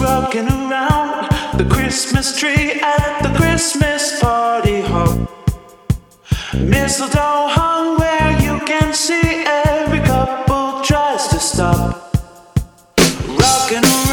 rocking around the Christmas tree at the Christmas party hop. Mistletoe hung where you can see every couple tries to stop. Rocking around.